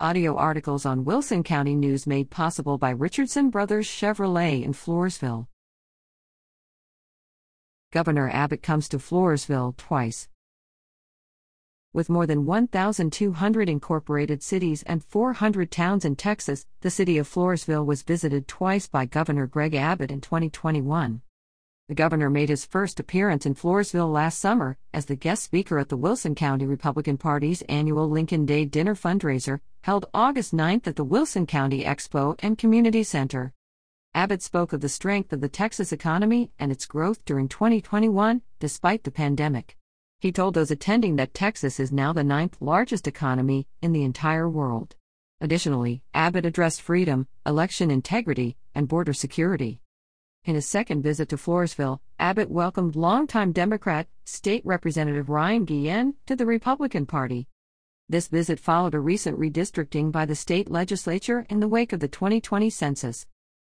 Audio articles on Wilson County News made possible by Richardson Brothers Chevrolet in Floresville. Governor Abbott comes to Floresville twice. With more than 1,200 incorporated cities and 400 towns in Texas, the city of Floresville was visited twice by Governor Greg Abbott in 2021. The governor made his first appearance in Floresville last summer as the guest speaker at the Wilson County Republican Party's annual Lincoln Day dinner fundraiser, held August 9th at the Wilson County Expo and Community Center. Abbott spoke of the strength of the Texas economy and its growth during 2021, despite the pandemic. He told those attending that Texas is now the ninth largest economy in the entire world. Additionally, Abbott addressed freedom, election integrity, and border security. In his second visit to Floresville, Abbott welcomed longtime Democrat, State Representative Ryan Guillen to the Republican Party. This visit followed a recent redistricting by the state legislature in the wake of the 2020 census.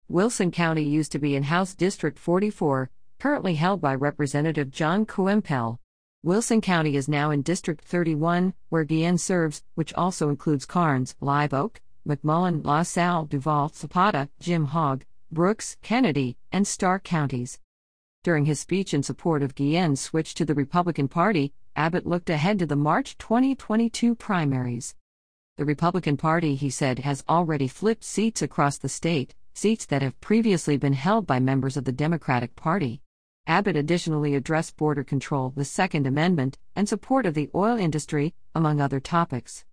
Wilson County used to be in House District 44, currently held by Representative John Kuempel. Wilson County is now in District 31, where Guillen serves, which also includes Karnes, Live Oak, McMullen, La Salle, Duval, Zapata, Jim Hogg, Brooks, Kenedy, and Starr counties. During his speech in support of Guillen's switch to the Republican Party, Abbott looked ahead to the March 2022 primaries. The Republican Party, he said, has already flipped seats across the state, seats that have previously been held by members of the Democratic Party. Abbott additionally addressed border control, the Second Amendment, and support of the oil industry, among other topics.